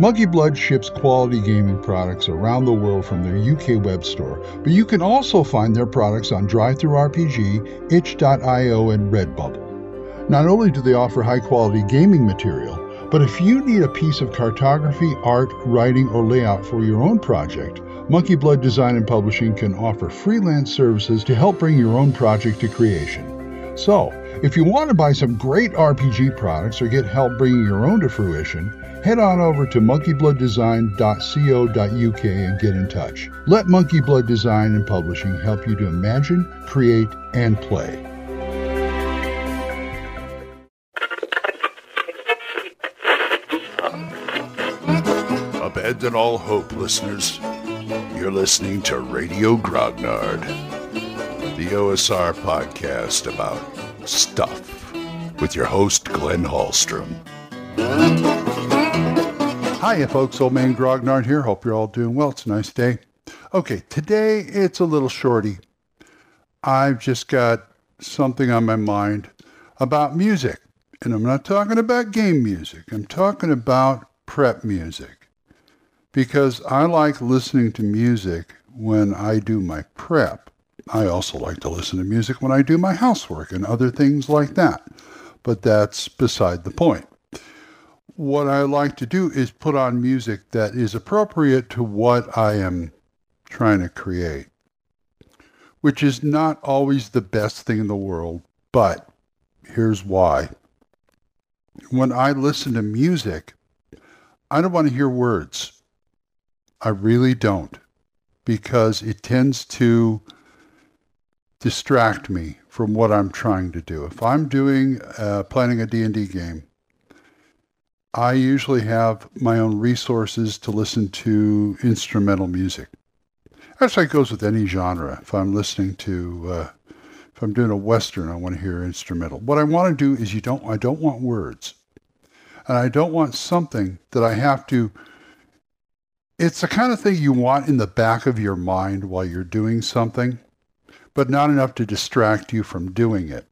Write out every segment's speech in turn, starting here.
Monkey Blood ships quality gaming products around the world from their UK web store, but you can also find their products on DriveThruRPG, itch.io, and Redbubble. Not only do they offer high quality gaming material, but if you need a piece of cartography, art, writing, or layout for your own project, Monkey Blood Design and Publishing can offer freelance services to help bring your own project to creation. So, if you want to buy some great RPG products or get help bringing your own to fruition, head on over to monkeyblooddesign.co.uk and get in touch. Let Monkey Blood Design and Publishing help you to imagine, create, and play. Abandon all hope, listeners. You're listening to Radio Grognard, the OSR podcast about stuff with your host, Glenn Hallstrom. Hiya, folks. Old Man Grognard here. Hope you're all doing well. It's a nice day. Okay, today it's a little shorty. I've just got something on my mind about music. And I'm not talking about game music. I'm talking about prep music because I like listening to music when I do my prep. I also like to listen to music when I do my housework and other things like that. But that's beside the point. What I like to do is put on music that is appropriate to what I am trying to create, which is not always the best thing in the world, but here's why. When I listen to music, I don't want to hear words. I really don't because it tends to distract me from what I'm trying to do. If I'm doing uh, planning a D&D game, I usually have my own resources to listen to instrumental music. Actually, it goes with any genre. If I'm listening to, uh, if I'm doing a western, I want to hear instrumental. What I want to do is you don't, I don't want words, and I don't want something that I have to it's the kind of thing you want in the back of your mind while you're doing something, but not enough to distract you from doing it.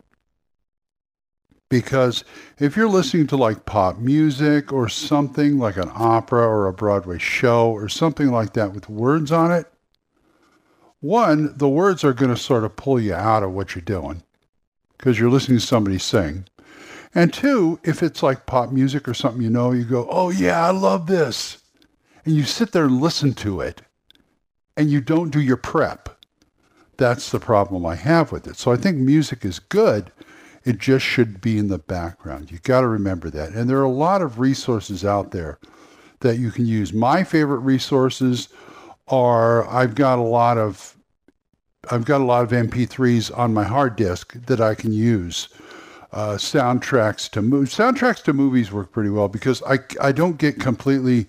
Because if you're listening to like pop music or something like an opera or a Broadway show or something like that with words on it, one, the words are going to sort of pull you out of what you're doing because you're listening to somebody sing. And two, if it's like pop music or something you know, you go, oh yeah, I love this and you sit there and listen to it and you don't do your prep. That's the problem I have with it. So I think music is good. It just should be in the background. You got to remember that. And there are a lot of resources out there that you can use. My favorite resources are I've got a lot of I've got a lot of MP3s on my hard disk that I can use. Uh, soundtracks to movies. Soundtracks to movies work pretty well because I I don't get completely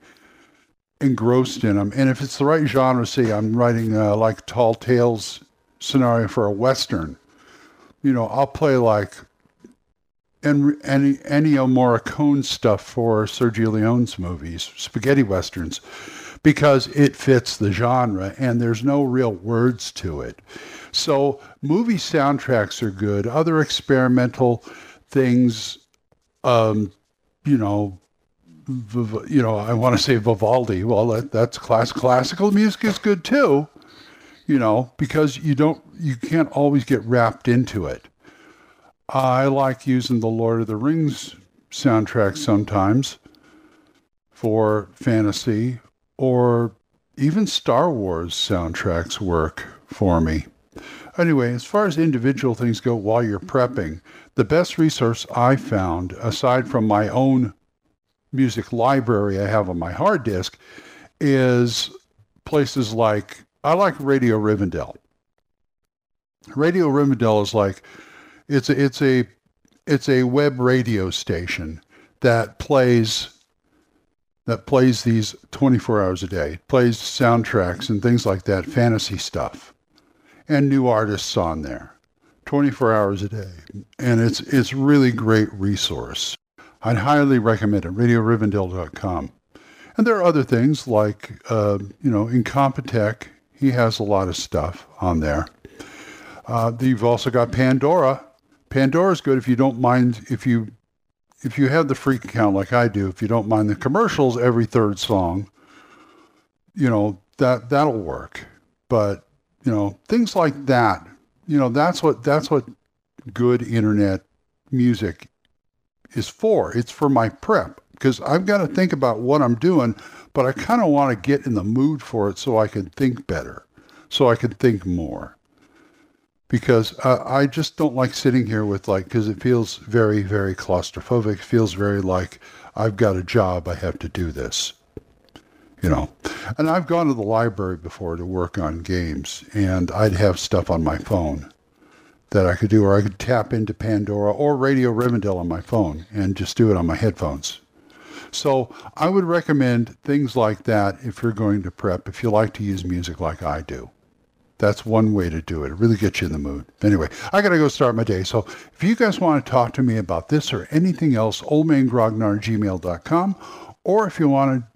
engrossed in them. And if it's the right genre, say I'm writing uh, like Tall Tales scenario for a Western, you know, I'll play like en- en- Ennio Morricone stuff for Sergio Leone's movies, spaghetti westerns, because it fits the genre and there's no real words to it. So movie soundtracks are good. Other experimental things, um, you know, you know, I want to say Vivaldi. Well, that, that's class. Classical music is good too, you know, because you don't, you can't always get wrapped into it. I like using the Lord of the Rings soundtrack sometimes for fantasy, or even Star Wars soundtracks work for me. Anyway, as far as individual things go while you're prepping, the best resource I found, aside from my own music library I have on my hard disk is places like I like Radio Rivendell. Radio Rivendell is like it's a, it's a it's a web radio station that plays that plays these 24 hours a day, plays soundtracks and things like that, fantasy stuff, and new artists on there, 24 hours a day. And it's it's really great resource. I'd highly recommend it, radiorivendell.com. And there are other things like, uh, you know, Incompetech. He has a lot of stuff on there. Uh, you've also got Pandora. Pandora's good if you don't mind if you if you have the free account like I do. If you don't mind the commercials every third song, you know that that'll work. But you know things like that. You know that's what that's what good internet music is for. It's for my prep because I've got to think about what I'm doing, but I kind of want to get in the mood for it so I can think better, so I can think more because uh, I just don't like sitting here with like because it feels very very claustrophobic. It feels very like I've got a job. I have to do this. You know, and I've gone to the library before to work on games, and I'd have stuff on my phone that I could do, or I could tap into Pandora or Radio Rivendell on my phone and just do it on my headphones. So I would recommend things like that if you're going to prep, if you like to use music like I do. That's one way to do it. It really gets you in the mood. Anyway, I got to go start my day. So if you guys want to talk to me about this or anything else, oldmangrognard@gmail.com, or if you want to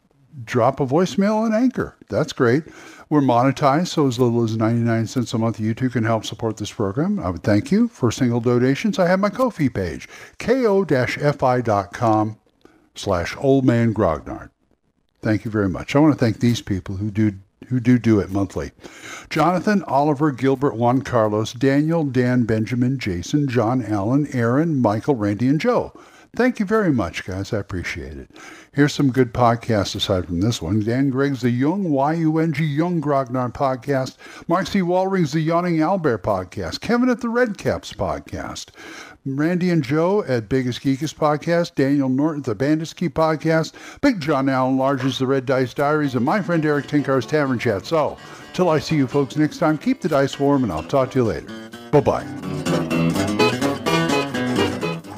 drop a voicemail on Anchor, that's great. We're monetized, so as little as 99 cents a month, you too can help support this program. I would thank you for single donations. I have my Ko-fi page, ko-fi.com slash old man grognard. Thank you very much. I want to thank these people who do who do do it monthly. Jonathan, Oliver, Gilbert, Juan Carlos, Daniel, Dan, Benjamin, Jason, John, Allen, Aaron, Michael, Randy, and Joe. Thank you very much, guys. I appreciate it. Here's some good podcasts aside from this one. Dan Gregg's The Yung, Y-U-N-G, Yung Grognard podcast. Mark C. Walring's The Yawning Albert podcast. Kevin at the Red Caps podcast. Randy and Joe at Biggest Geekest Podcast, Daniel Norton at the Bandiski Podcast, Big John Allen Large's The Red Dice Diaries, and my friend Eric Tenkar's Tavern Chat. So, till I see you folks next time, keep the dice warm, and I'll talk to you later. Bye-bye.